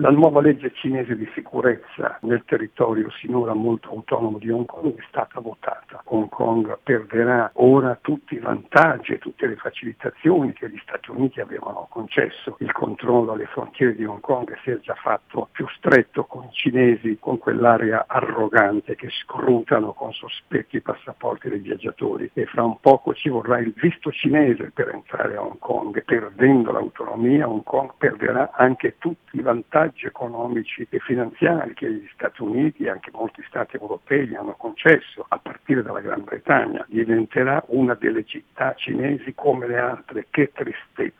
La nuova legge cinese di sicurezza nel territorio sinora molto autonomo di Hong Kong è stata votata. Hong Kong perderà ora tutti i vantaggi e tutte le facilitazioni che gli Stati Uniti avevano concesso. Il controllo alle frontiere di Hong Kong si è già fatto più stretto con i cinesi, con quell'area arrogante che scrutano con sospetti i passaporti dei viaggiatori e fra un poco ci vorrà il visto cinese per entrare a Hong Kong. Perdendo l'autonomia Hong Kong perderà anche tutti i vantaggi vantaggi economici e finanziari che gli Stati Uniti e anche molti Stati europei gli hanno concesso, a partire dalla Gran Bretagna, diventerà una delle città cinesi come le altre. Che tristezza!